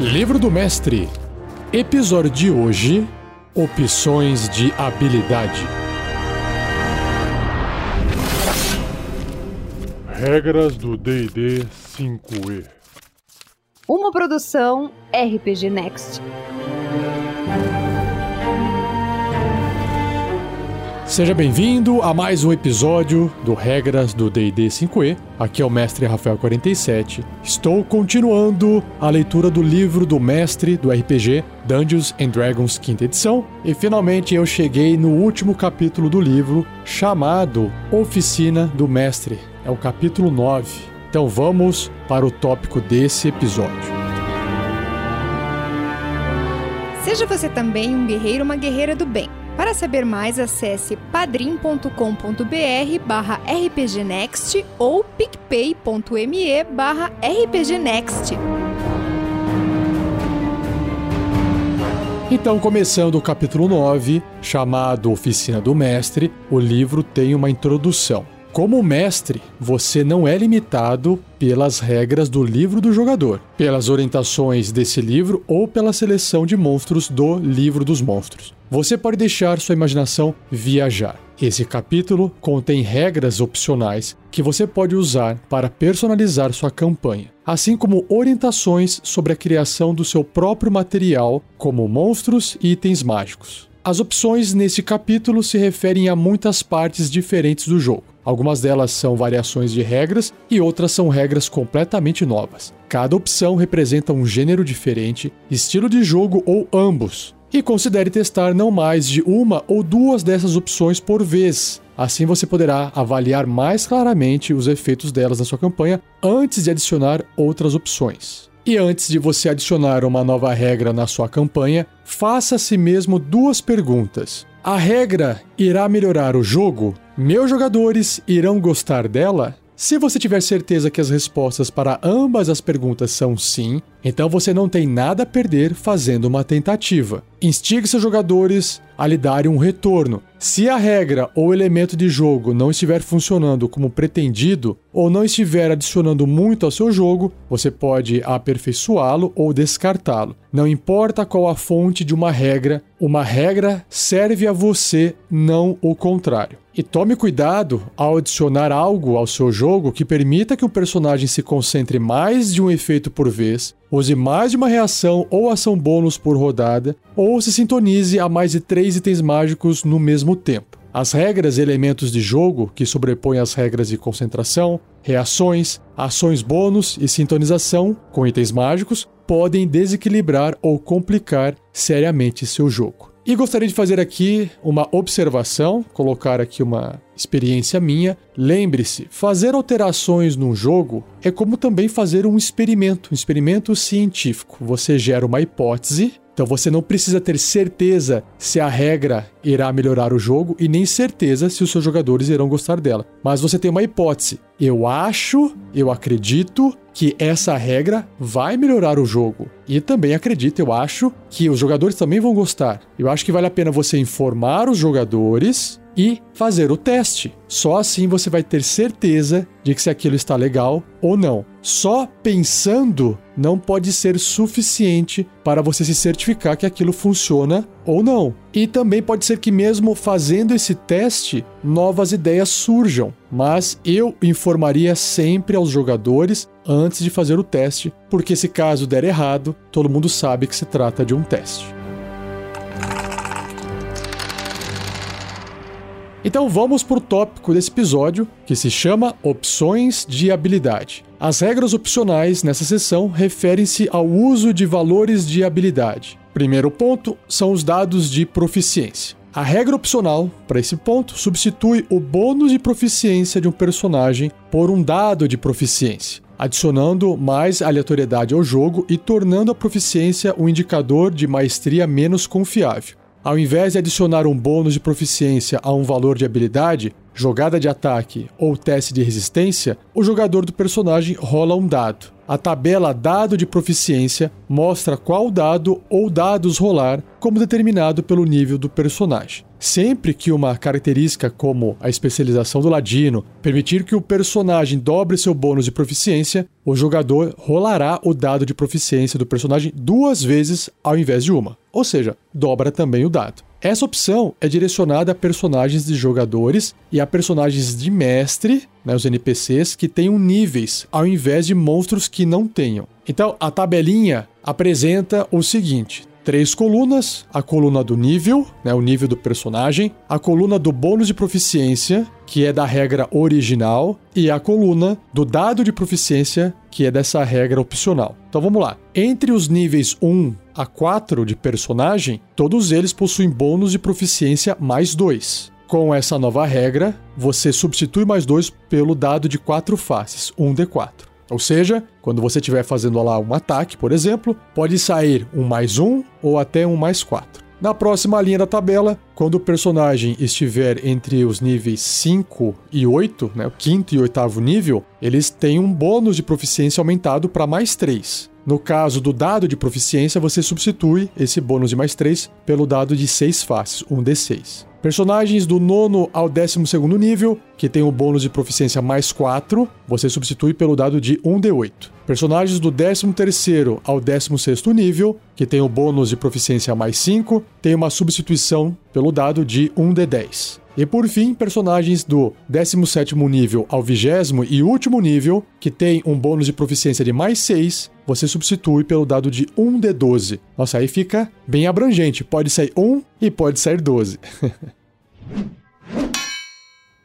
Livro do Mestre. Episódio de hoje: Opções de habilidade. Regras do DD 5E. Uma produção RPG Next. Seja bem-vindo a mais um episódio do Regras do D&D 5e. Aqui é o mestre Rafael 47. Estou continuando a leitura do livro do mestre do RPG Dungeons and Dragons quinta edição e finalmente eu cheguei no último capítulo do livro chamado Oficina do Mestre. É o capítulo 9. Então vamos para o tópico desse episódio. Seja você também um guerreiro ou uma guerreira do bem. Para saber mais, acesse padrim.com.br barra rpgnext ou picpay.me barra rpgnext. Então, começando o capítulo 9, chamado Oficina do Mestre, o livro tem uma introdução. Como mestre, você não é limitado pelas regras do livro do jogador, pelas orientações desse livro ou pela seleção de monstros do livro dos monstros. Você pode deixar sua imaginação viajar. Esse capítulo contém regras opcionais que você pode usar para personalizar sua campanha, assim como orientações sobre a criação do seu próprio material, como monstros e itens mágicos. As opções nesse capítulo se referem a muitas partes diferentes do jogo. Algumas delas são variações de regras e outras são regras completamente novas. Cada opção representa um gênero diferente, estilo de jogo ou ambos. E considere testar não mais de uma ou duas dessas opções por vez. Assim você poderá avaliar mais claramente os efeitos delas na sua campanha antes de adicionar outras opções. E antes de você adicionar uma nova regra na sua campanha, faça a si mesmo duas perguntas. A regra irá melhorar o jogo? Meus jogadores irão gostar dela? Se você tiver certeza que as respostas para ambas as perguntas são sim, então você não tem nada a perder fazendo uma tentativa. Instigue seus jogadores a lhe darem um retorno. Se a regra ou elemento de jogo não estiver funcionando como pretendido ou não estiver adicionando muito ao seu jogo, você pode aperfeiçoá-lo ou descartá-lo. Não importa qual a fonte de uma regra, uma regra serve a você, não o contrário. E tome cuidado ao adicionar algo ao seu jogo que permita que o personagem se concentre mais de um efeito por vez, use mais de uma reação ou ação bônus por rodada, ou se sintonize a mais de três itens mágicos no mesmo tempo. As regras e elementos de jogo que sobrepõem as regras de concentração, reações, ações bônus e sintonização com itens mágicos podem desequilibrar ou complicar seriamente seu jogo. E gostaria de fazer aqui uma observação, colocar aqui uma experiência minha. Lembre-se, fazer alterações num jogo é como também fazer um experimento, um experimento científico. Você gera uma hipótese, então você não precisa ter certeza se a regra irá melhorar o jogo e nem certeza se os seus jogadores irão gostar dela. Mas você tem uma hipótese. Eu acho, eu acredito que essa regra vai melhorar o jogo. E também acredito, eu acho, que os jogadores também vão gostar. Eu acho que vale a pena você informar os jogadores e fazer o teste. Só assim você vai ter certeza de que se aquilo está legal ou não. Só pensando não pode ser suficiente para você se certificar que aquilo funciona ou não. E também pode ser que, mesmo fazendo esse teste, novas ideias surjam. Mas eu informaria sempre aos jogadores antes de fazer o teste, porque se caso der errado, todo mundo sabe que se trata de um teste. Então vamos para o tópico desse episódio, que se chama Opções de Habilidade. As regras opcionais nessa sessão referem-se ao uso de valores de habilidade. Primeiro ponto são os dados de proficiência. A regra opcional para esse ponto substitui o bônus de proficiência de um personagem por um dado de proficiência, adicionando mais aleatoriedade ao jogo e tornando a proficiência um indicador de maestria menos confiável. Ao invés de adicionar um bônus de proficiência a um valor de habilidade, jogada de ataque ou teste de resistência, o jogador do personagem rola um dado. A tabela dado de proficiência mostra qual dado ou dados rolar como determinado pelo nível do personagem. Sempre que uma característica como a especialização do ladino permitir que o personagem dobre seu bônus de proficiência, o jogador rolará o dado de proficiência do personagem duas vezes ao invés de uma. Ou seja, dobra também o dado. Essa opção é direcionada a personagens de jogadores e a personagens de mestre, né, os NPCs, que tenham níveis, ao invés de monstros que não tenham. Então, a tabelinha apresenta o seguinte: três colunas: a coluna do nível, né, o nível do personagem, a coluna do bônus de proficiência, que é da regra original, e a coluna do dado de proficiência, que é dessa regra opcional. Então vamos lá. Entre os níveis 1 a 4 de personagem, todos eles possuem bônus de proficiência mais 2. Com essa nova regra, você substitui mais 2 pelo dado de 4 faces, 1d4. Ou seja, quando você estiver fazendo lá um ataque, por exemplo, pode sair um mais um ou até um mais quatro. Na próxima linha da tabela, quando o personagem estiver entre os níveis 5 e 8, né, o quinto e oitavo nível, eles têm um bônus de proficiência aumentado para mais 3. No caso do dado de proficiência, você substitui esse bônus de mais 3 pelo dado de 6 faces, um D6. Personagens do nono ao décimo segundo nível, que tem o bônus de proficiência mais 4, você substitui pelo dado de 1d8. Personagens do décimo terceiro ao décimo sexto nível, que tem o bônus de proficiência mais 5, tem uma substituição pelo dado de 1d10. E por fim, personagens do 17 nível ao 20 e último nível, que tem um bônus de proficiência de mais 6, você substitui pelo dado de 1d12. Nossa, aí fica bem abrangente. Pode sair 1 e pode sair 12.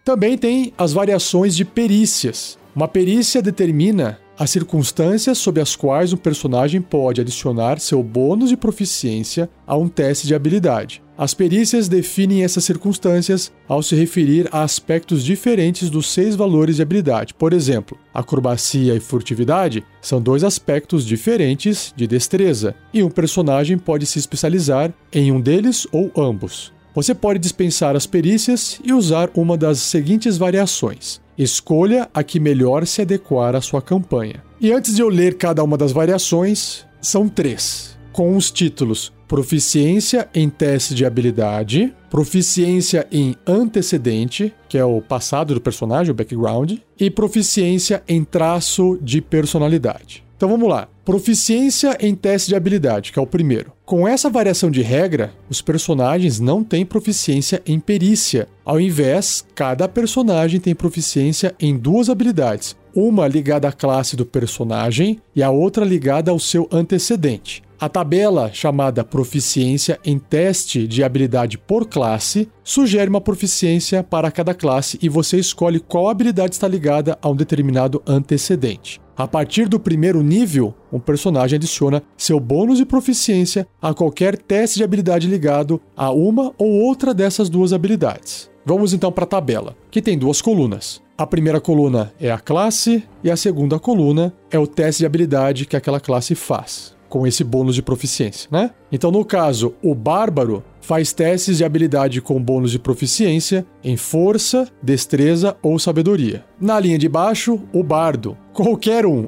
Também tem as variações de perícias. Uma perícia determina as circunstâncias sob as quais um personagem pode adicionar seu bônus de proficiência a um teste de habilidade. As perícias definem essas circunstâncias ao se referir a aspectos diferentes dos seis valores de habilidade. Por exemplo, acrobacia e furtividade são dois aspectos diferentes de destreza, e um personagem pode se especializar em um deles ou ambos. Você pode dispensar as perícias e usar uma das seguintes variações. Escolha a que melhor se adequar à sua campanha. E antes de eu ler cada uma das variações, são três, com os títulos Proficiência em teste de habilidade, proficiência em antecedente, que é o passado do personagem, o background, e proficiência em traço de personalidade. Então vamos lá. Proficiência em teste de habilidade, que é o primeiro. Com essa variação de regra, os personagens não têm proficiência em perícia. Ao invés, cada personagem tem proficiência em duas habilidades, uma ligada à classe do personagem e a outra ligada ao seu antecedente. A tabela, chamada Proficiência em Teste de Habilidade por Classe, sugere uma proficiência para cada classe e você escolhe qual habilidade está ligada a um determinado antecedente. A partir do primeiro nível, um personagem adiciona seu bônus de proficiência a qualquer teste de habilidade ligado a uma ou outra dessas duas habilidades. Vamos então para a tabela, que tem duas colunas. A primeira coluna é a classe e a segunda coluna é o teste de habilidade que aquela classe faz com esse bônus de proficiência, né? Então, no caso, o bárbaro faz testes de habilidade com bônus de proficiência em força, destreza ou sabedoria. Na linha de baixo, o bardo, qualquer um.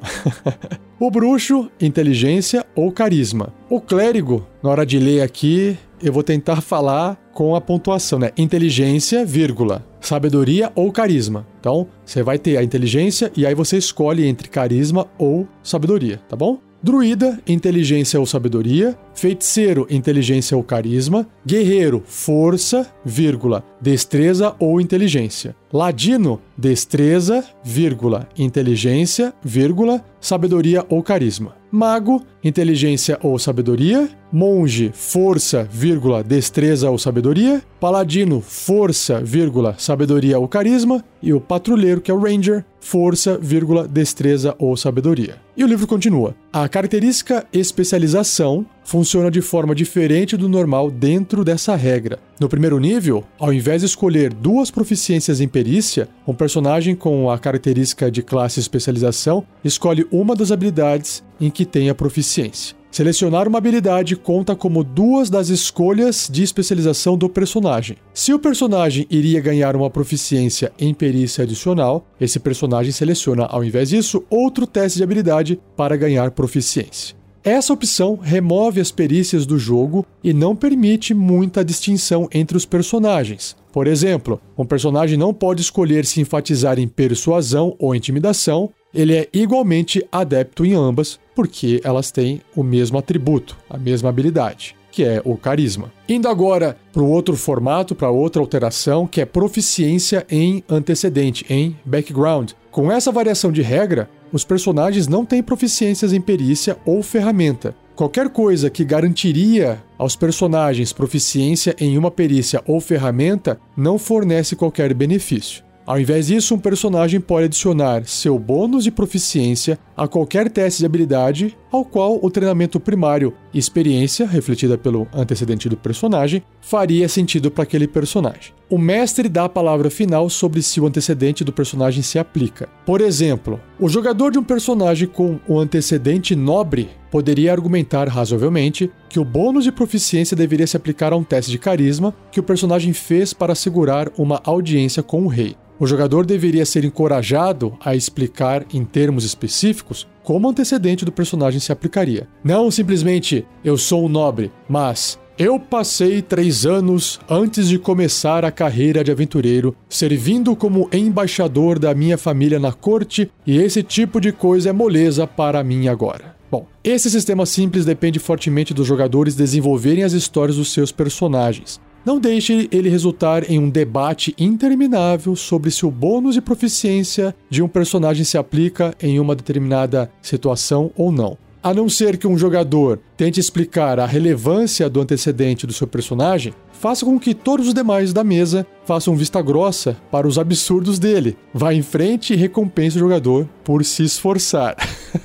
o bruxo, inteligência ou carisma. O clérigo, na hora de ler aqui, eu vou tentar falar com a pontuação, né? Inteligência, vírgula, sabedoria ou carisma. Então, você vai ter a inteligência e aí você escolhe entre carisma ou sabedoria, tá bom? Druida, inteligência ou sabedoria. Feiticeiro, inteligência ou carisma. Guerreiro, força, vírgula, destreza ou inteligência. Ladino, destreza, vírgula, inteligência, vírgula, sabedoria ou carisma. Mago, inteligência ou sabedoria. Monge, força, vírgula, destreza ou sabedoria. Paladino, força, vírgula, sabedoria ou carisma. E o patrulheiro, que é o Ranger, força, vírgula, destreza ou sabedoria. E o livro continua. A característica especialização funciona de forma diferente do normal dentro dessa regra. No primeiro nível, ao invés de escolher duas proficiências em perícia, um personagem com a característica de classe especialização escolhe uma das habilidades em que tem a proficiência. Selecionar uma habilidade conta como duas das escolhas de especialização do personagem. Se o personagem iria ganhar uma proficiência em perícia adicional, esse personagem seleciona, ao invés disso, outro teste de habilidade para ganhar proficiência. Essa opção remove as perícias do jogo e não permite muita distinção entre os personagens. Por exemplo, um personagem não pode escolher se enfatizar em persuasão ou intimidação, ele é igualmente adepto em ambas, porque elas têm o mesmo atributo, a mesma habilidade, que é o carisma. Indo agora para o outro formato, para outra alteração, que é proficiência em antecedente, em background. Com essa variação de regra, os personagens não têm proficiências em perícia ou ferramenta. Qualquer coisa que garantiria aos personagens proficiência em uma perícia ou ferramenta não fornece qualquer benefício. Ao invés disso, um personagem pode adicionar seu bônus de proficiência a qualquer teste de habilidade ao qual o treinamento primário experiência, refletida pelo antecedente do personagem, faria sentido para aquele personagem. O mestre dá a palavra final sobre se o antecedente do personagem se aplica. Por exemplo, o jogador de um personagem com o antecedente nobre poderia argumentar razoavelmente que o bônus de proficiência deveria se aplicar a um teste de carisma que o personagem fez para assegurar uma audiência com o rei. O jogador deveria ser encorajado a explicar em termos específicos como antecedente do personagem se aplicaria. Não simplesmente eu sou um nobre, mas eu passei três anos antes de começar a carreira de aventureiro, servindo como embaixador da minha família na corte, e esse tipo de coisa é moleza para mim agora. Bom, esse sistema simples depende fortemente dos jogadores desenvolverem as histórias dos seus personagens. Não deixe ele resultar em um debate interminável sobre se o bônus de proficiência de um personagem se aplica em uma determinada situação ou não. A não ser que um jogador tente explicar a relevância do antecedente do seu personagem, faça com que todos os demais da mesa façam vista grossa para os absurdos dele. Vá em frente e recompense o jogador por se esforçar.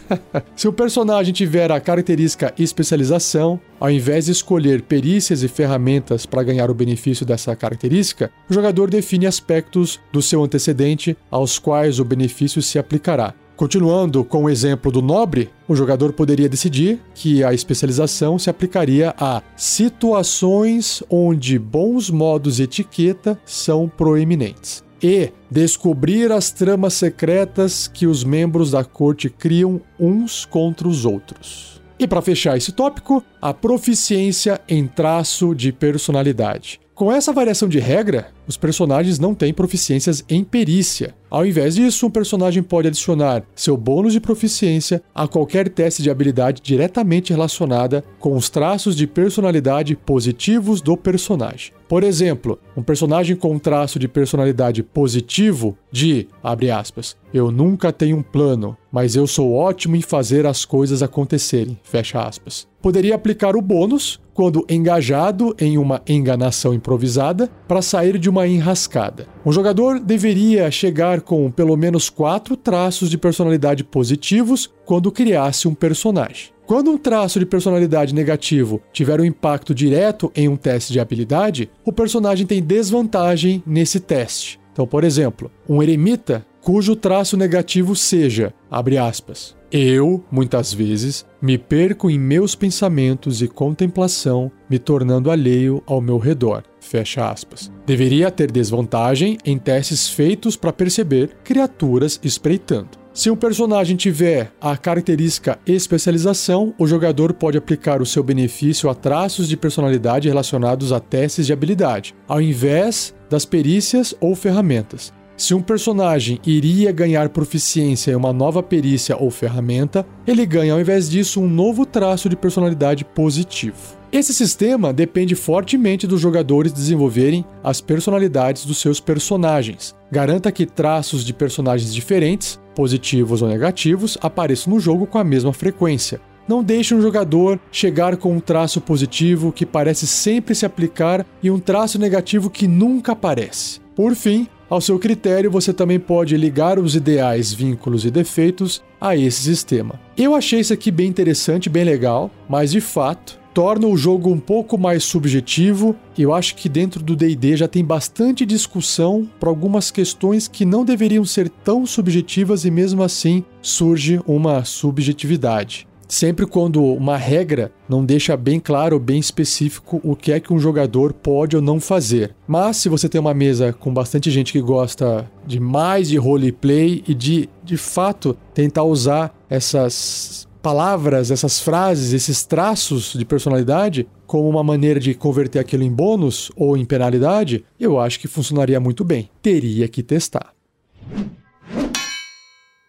se o personagem tiver a característica especialização, ao invés de escolher perícias e ferramentas para ganhar o benefício dessa característica, o jogador define aspectos do seu antecedente aos quais o benefício se aplicará. Continuando com o exemplo do nobre, o jogador poderia decidir que a especialização se aplicaria a situações onde bons modos e etiqueta são proeminentes. E descobrir as tramas secretas que os membros da corte criam uns contra os outros. E para fechar esse tópico, a proficiência em traço de personalidade. Com essa variação de regra, os personagens não têm proficiências em perícia. Ao invés disso, um personagem pode adicionar seu bônus de proficiência a qualquer teste de habilidade diretamente relacionada com os traços de personalidade positivos do personagem. Por exemplo, um personagem com um traço de personalidade positivo de, abre aspas, eu nunca tenho um plano, mas eu sou ótimo em fazer as coisas acontecerem, fecha aspas. Poderia aplicar o bônus quando engajado em uma enganação improvisada para sair de uma enrascada. Um jogador deveria chegar com pelo menos quatro traços de personalidade positivos quando criasse um personagem. Quando um traço de personalidade negativo tiver um impacto direto em um teste de habilidade, o personagem tem desvantagem nesse teste. Então, por exemplo, um eremita cujo traço negativo seja, abre aspas, eu, muitas vezes, me perco em meus pensamentos e contemplação, me tornando alheio ao meu redor. Fecha aspas. Deveria ter desvantagem em testes feitos para perceber criaturas espreitando. Se um personagem tiver a característica especialização, o jogador pode aplicar o seu benefício a traços de personalidade relacionados a testes de habilidade, ao invés das perícias ou ferramentas. Se um personagem iria ganhar proficiência em uma nova perícia ou ferramenta, ele ganha ao invés disso um novo traço de personalidade positivo. Esse sistema depende fortemente dos jogadores desenvolverem as personalidades dos seus personagens. Garanta que traços de personagens diferentes, positivos ou negativos, apareçam no jogo com a mesma frequência. Não deixe um jogador chegar com um traço positivo que parece sempre se aplicar e um traço negativo que nunca aparece. Por fim, ao seu critério, você também pode ligar os ideais, vínculos e defeitos a esse sistema. Eu achei isso aqui bem interessante, bem legal, mas de fato, torna o jogo um pouco mais subjetivo. Eu acho que dentro do DD já tem bastante discussão para algumas questões que não deveriam ser tão subjetivas e mesmo assim surge uma subjetividade. sempre quando uma regra não deixa bem claro, bem específico o que é que um jogador pode ou não fazer. Mas se você tem uma mesa com bastante gente que gosta de mais de roleplay e de, de fato, tentar usar essas palavras, essas frases, esses traços de personalidade como uma maneira de converter aquilo em bônus ou em penalidade, eu acho que funcionaria muito bem. Teria que testar.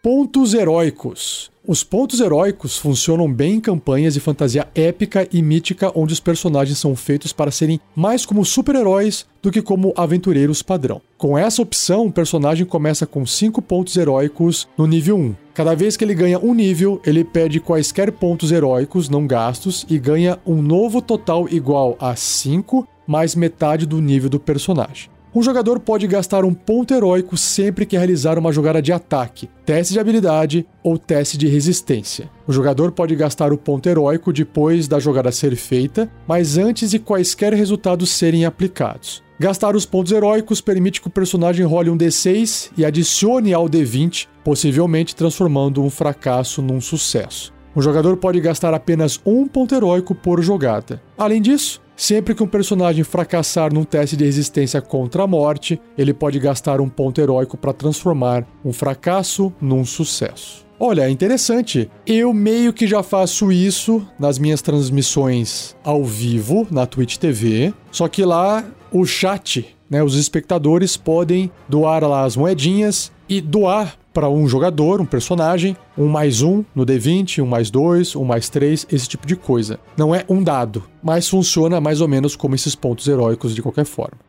Pontos heróicos. Os pontos heróicos funcionam bem em campanhas de fantasia épica e mítica, onde os personagens são feitos para serem mais como super-heróis do que como aventureiros padrão. Com essa opção, o personagem começa com 5 pontos heróicos no nível 1. Cada vez que ele ganha um nível, ele perde quaisquer pontos heróicos não gastos e ganha um novo total igual a 5 mais metade do nível do personagem. Um jogador pode gastar um ponto heróico sempre que realizar uma jogada de ataque, teste de habilidade ou teste de resistência. O jogador pode gastar o ponto heróico depois da jogada ser feita, mas antes de quaisquer resultados serem aplicados. Gastar os pontos heróicos permite que o personagem role um D6 e adicione ao D20, possivelmente transformando um fracasso num sucesso. O jogador pode gastar apenas um ponto heróico por jogada. Além disso, Sempre que um personagem fracassar num teste de resistência contra a morte, ele pode gastar um ponto heróico para transformar um fracasso num sucesso. Olha, é interessante. Eu meio que já faço isso nas minhas transmissões ao vivo na Twitch TV, só que lá o chat, né, os espectadores podem doar lá as moedinhas e doar para um jogador, um personagem, um mais um no D20, um mais dois, um mais três, esse tipo de coisa. Não é um dado, mas funciona mais ou menos como esses pontos heróicos de qualquer forma.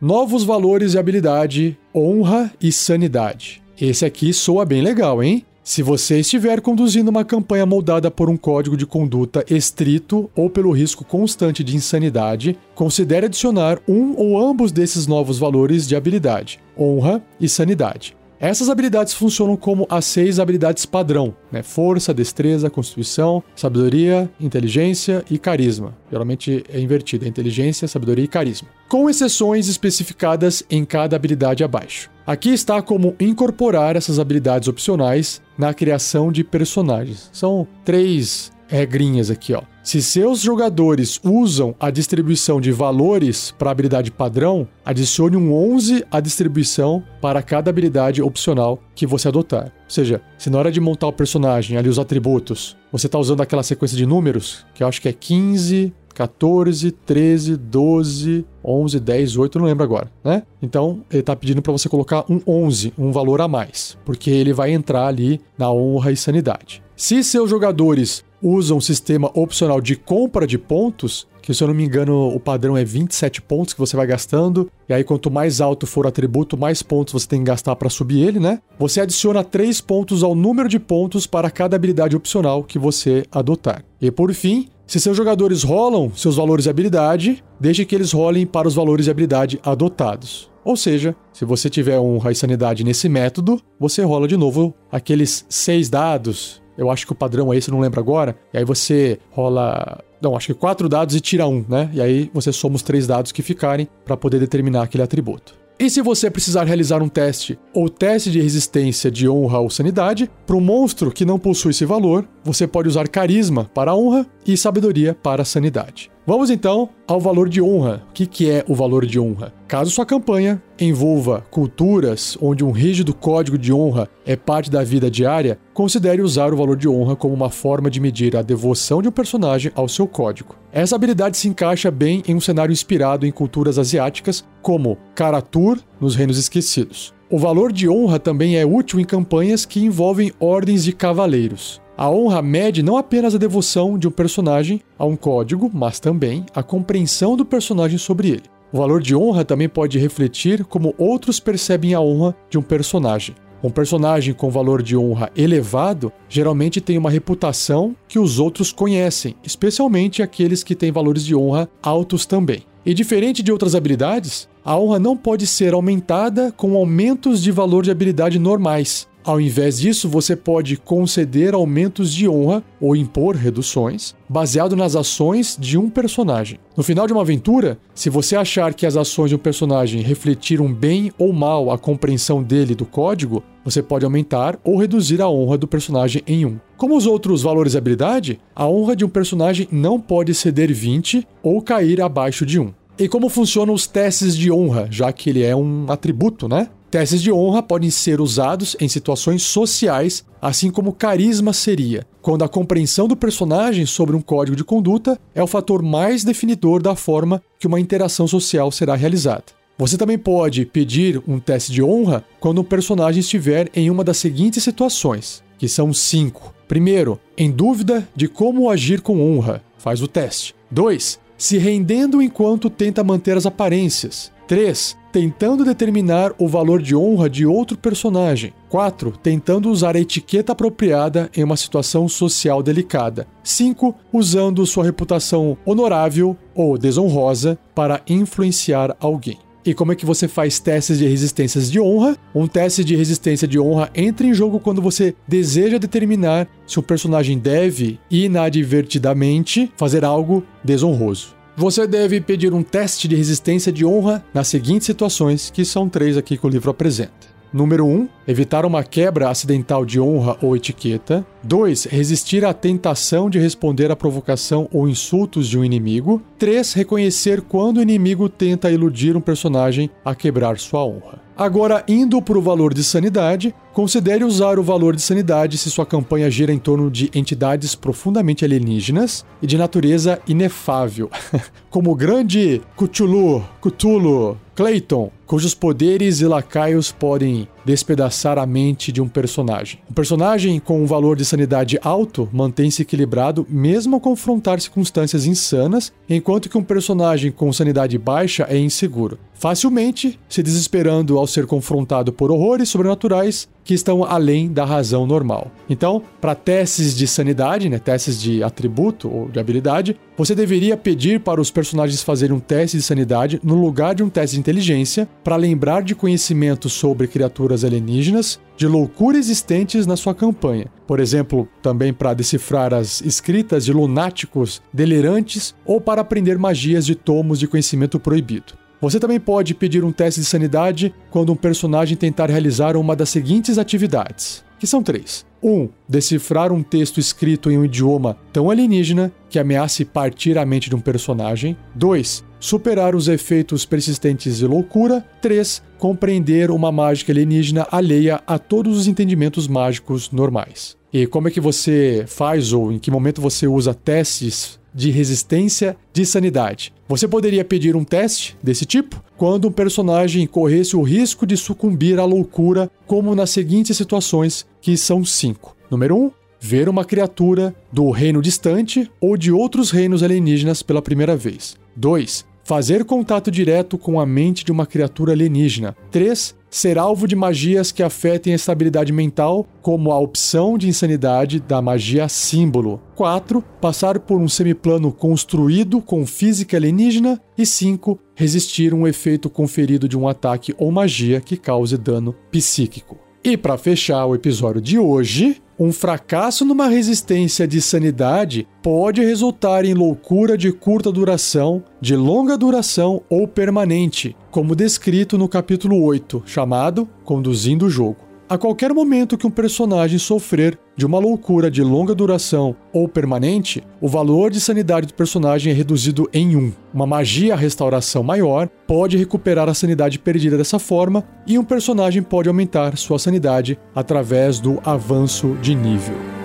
Novos valores de habilidade, honra e sanidade. Esse aqui soa bem legal, hein? Se você estiver conduzindo uma campanha moldada por um código de conduta estrito ou pelo risco constante de insanidade, considere adicionar um ou ambos desses novos valores de habilidade, honra e sanidade. Essas habilidades funcionam como as seis habilidades padrão, né? Força, destreza, constituição, sabedoria, inteligência e carisma. Geralmente é invertido, é inteligência, sabedoria e carisma. Com exceções especificadas em cada habilidade abaixo. Aqui está como incorporar essas habilidades opcionais na criação de personagens. São três regrinhas aqui, ó. Se seus jogadores usam a distribuição de valores para habilidade padrão, adicione um 11 à distribuição para cada habilidade opcional que você adotar. Ou seja, se na hora de montar o personagem, ali os atributos, você está usando aquela sequência de números, que eu acho que é 15, 14, 13, 12, 11, 10, 8, não lembro agora, né? Então, ele está pedindo para você colocar um 11, um valor a mais, porque ele vai entrar ali na honra e sanidade. Se seus jogadores usa um sistema opcional de compra de pontos, que se eu não me engano o padrão é 27 pontos que você vai gastando, e aí quanto mais alto for o atributo, mais pontos você tem que gastar para subir ele, né? Você adiciona 3 pontos ao número de pontos para cada habilidade opcional que você adotar. E por fim, se seus jogadores rolam seus valores de habilidade, deixe que eles rolem para os valores de habilidade adotados. Ou seja, se você tiver um Raiz Sanidade nesse método, você rola de novo aqueles seis dados eu acho que o padrão é esse, não lembro agora. E aí você rola. Não, acho que quatro dados e tira um, né? E aí você soma os três dados que ficarem para poder determinar aquele atributo. E se você precisar realizar um teste ou teste de resistência de honra ou sanidade, para um monstro que não possui esse valor, você pode usar carisma para honra e sabedoria para sanidade. Vamos então ao valor de honra. O que, que é o valor de honra? Caso sua campanha envolva culturas onde um rígido código de honra é parte da vida diária, considere usar o valor de honra como uma forma de medir a devoção de um personagem ao seu código. Essa habilidade se encaixa bem em um cenário inspirado em culturas asiáticas, como Karatur, nos Reinos Esquecidos. O valor de honra também é útil em campanhas que envolvem ordens de cavaleiros. A honra mede não apenas a devoção de um personagem a um código, mas também a compreensão do personagem sobre ele. O valor de honra também pode refletir como outros percebem a honra de um personagem. Um personagem com valor de honra elevado geralmente tem uma reputação que os outros conhecem, especialmente aqueles que têm valores de honra altos também. E diferente de outras habilidades, a honra não pode ser aumentada com aumentos de valor de habilidade normais, ao invés disso, você pode conceder aumentos de honra ou impor reduções, baseado nas ações de um personagem. No final de uma aventura, se você achar que as ações de um personagem refletiram bem ou mal a compreensão dele do código, você pode aumentar ou reduzir a honra do personagem em 1. Como os outros valores de habilidade, a honra de um personagem não pode exceder 20 ou cair abaixo de 1. E como funcionam os testes de honra, já que ele é um atributo, né? Testes de honra podem ser usados em situações sociais, assim como carisma seria, quando a compreensão do personagem sobre um código de conduta é o fator mais definidor da forma que uma interação social será realizada. Você também pode pedir um teste de honra quando um personagem estiver em uma das seguintes situações, que são cinco. Primeiro, em dúvida de como agir com honra, faz o teste. 2. Se rendendo enquanto tenta manter as aparências. 3 tentando determinar o valor de honra de outro personagem. 4. Tentando usar a etiqueta apropriada em uma situação social delicada. 5. Usando sua reputação honorável ou desonrosa para influenciar alguém. E como é que você faz testes de resistências de honra? Um teste de resistência de honra entra em jogo quando você deseja determinar se um personagem deve inadvertidamente fazer algo desonroso. Você deve pedir um teste de resistência de honra nas seguintes situações, que são três aqui que o livro apresenta. Número 1. Um, evitar uma quebra acidental de honra ou etiqueta. 2. Resistir à tentação de responder à provocação ou insultos de um inimigo. 3. Reconhecer quando o inimigo tenta iludir um personagem a quebrar sua honra. Agora, indo para o valor de sanidade, considere usar o valor de sanidade se sua campanha gira em torno de entidades profundamente alienígenas e de natureza inefável, como o grande Cthulhu, Cthulhu, Clayton, cujos poderes e lacaios podem despedaçar a mente de um personagem. Um personagem com um valor de sanidade alto mantém-se equilibrado mesmo ao confrontar circunstâncias insanas, enquanto que um personagem com sanidade baixa é inseguro, facilmente se desesperando ao ser confrontado por horrores sobrenaturais que estão além da razão normal. Então, para testes de sanidade, né, testes de atributo ou de habilidade, você deveria pedir para os personagens fazerem um teste de sanidade no lugar de um teste de inteligência para lembrar de conhecimentos sobre criaturas alienígenas de loucura existentes na sua campanha. Por exemplo, também para decifrar as escritas de lunáticos delirantes ou para aprender magias de tomos de conhecimento proibido. Você também pode pedir um teste de sanidade quando um personagem tentar realizar uma das seguintes atividades, que são três. 1. Um, decifrar um texto escrito em um idioma tão alienígena que ameace partir a mente de um personagem. 2. Superar os efeitos persistentes de loucura. 3. Compreender uma mágica alienígena alheia a todos os entendimentos mágicos normais. E como é que você faz ou em que momento você usa testes de resistência de sanidade. Você poderia pedir um teste desse tipo quando um personagem corresse o risco de sucumbir à loucura, como nas seguintes situações, que são cinco. Número 1. Um, ver uma criatura do reino distante ou de outros reinos alienígenas pela primeira vez. 2. Fazer contato direto com a mente de uma criatura alienígena. 3 ser alvo de magias que afetem a estabilidade mental, como a opção de insanidade da magia símbolo. 4. Passar por um semiplano construído com física alienígena. E 5. Resistir um efeito conferido de um ataque ou magia que cause dano psíquico. E para fechar o episódio de hoje, um fracasso numa resistência de sanidade pode resultar em loucura de curta duração, de longa duração ou permanente, como descrito no capítulo 8, chamado Conduzindo o Jogo. A qualquer momento que um personagem sofrer de uma loucura de longa duração ou permanente, o valor de sanidade do personagem é reduzido em 1. Uma magia restauração maior pode recuperar a sanidade perdida dessa forma, e um personagem pode aumentar sua sanidade através do avanço de nível.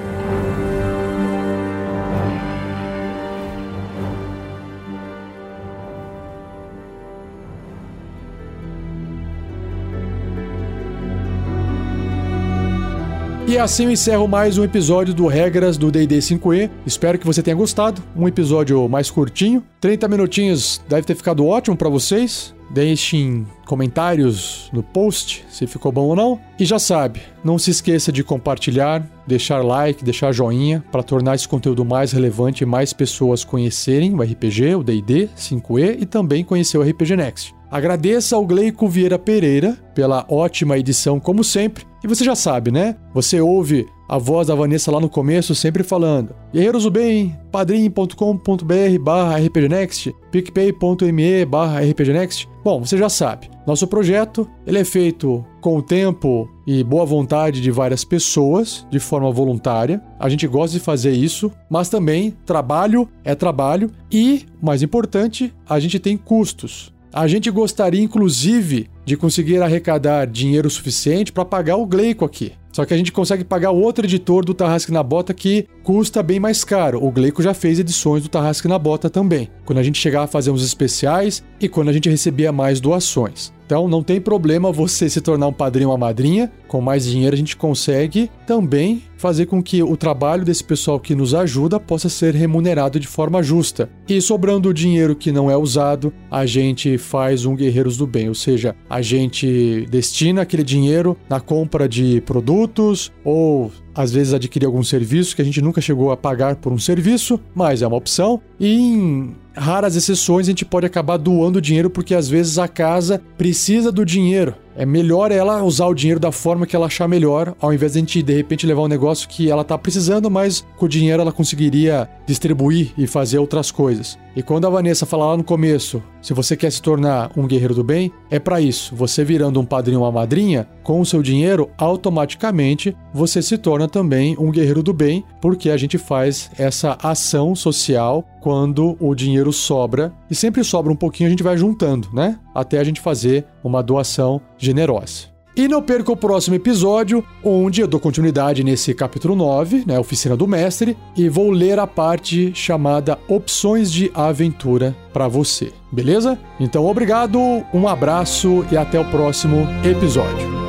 Assim eu encerro mais um episódio do Regras do D&D 5e. Espero que você tenha gostado. Um episódio mais curtinho. 30 minutinhos deve ter ficado ótimo para vocês. Deixem comentários no post se ficou bom ou não. E já sabe, não se esqueça de compartilhar, deixar like, deixar joinha para tornar esse conteúdo mais relevante e mais pessoas conhecerem o RPG, o D&D 5e e também conhecer o RPG Next. Agradeça ao Gleico Vieira Pereira pela ótima edição, como sempre. E você já sabe, né? Você ouve a voz da Vanessa lá no começo, sempre falando: Guerreiros do Bem, padrim.com.br barra rpgnext, picpay.me barra rpgnext. Bom, você já sabe, nosso projeto ele é feito com o tempo e boa vontade de várias pessoas, de forma voluntária. A gente gosta de fazer isso, mas também trabalho é trabalho e, mais importante, a gente tem custos. A gente gostaria, inclusive, de conseguir arrecadar dinheiro suficiente para pagar o Gleico aqui. Só que a gente consegue pagar outro editor do Tarrasque na Bota que custa bem mais caro. O Gleico já fez edições do Tarrasque na Bota também. Quando a gente chegava a fazer uns especiais e quando a gente recebia mais doações. Então não tem problema você se tornar um padrinho ou uma madrinha. Com mais dinheiro a gente consegue também fazer com que o trabalho desse pessoal que nos ajuda possa ser remunerado de forma justa. E sobrando o dinheiro que não é usado, a gente faz um Guerreiros do Bem, ou seja, a gente destina aquele dinheiro na compra de produtos ou às vezes adquirir algum serviço que a gente nunca chegou a pagar por um serviço, mas é uma opção. E em raras exceções a gente pode acabar doando dinheiro porque às vezes a casa precisa do dinheiro. É melhor ela usar o dinheiro da forma que ela achar melhor, ao invés de a gente de repente levar um negócio que ela tá precisando, mas com o dinheiro ela conseguiria distribuir e fazer outras coisas. E quando a Vanessa fala lá no começo, se você quer se tornar um guerreiro do bem, é para isso. Você virando um padrinho ou uma madrinha, com o seu dinheiro, automaticamente você se torna também um guerreiro do bem, porque a gente faz essa ação social quando o dinheiro sobra e sempre sobra um pouquinho, a gente vai juntando, né? Até a gente fazer uma doação generosa. E não perca o próximo episódio, onde eu dou continuidade nesse capítulo 9, né, Oficina do Mestre, e vou ler a parte chamada Opções de Aventura para você, beleza? Então, obrigado, um abraço e até o próximo episódio.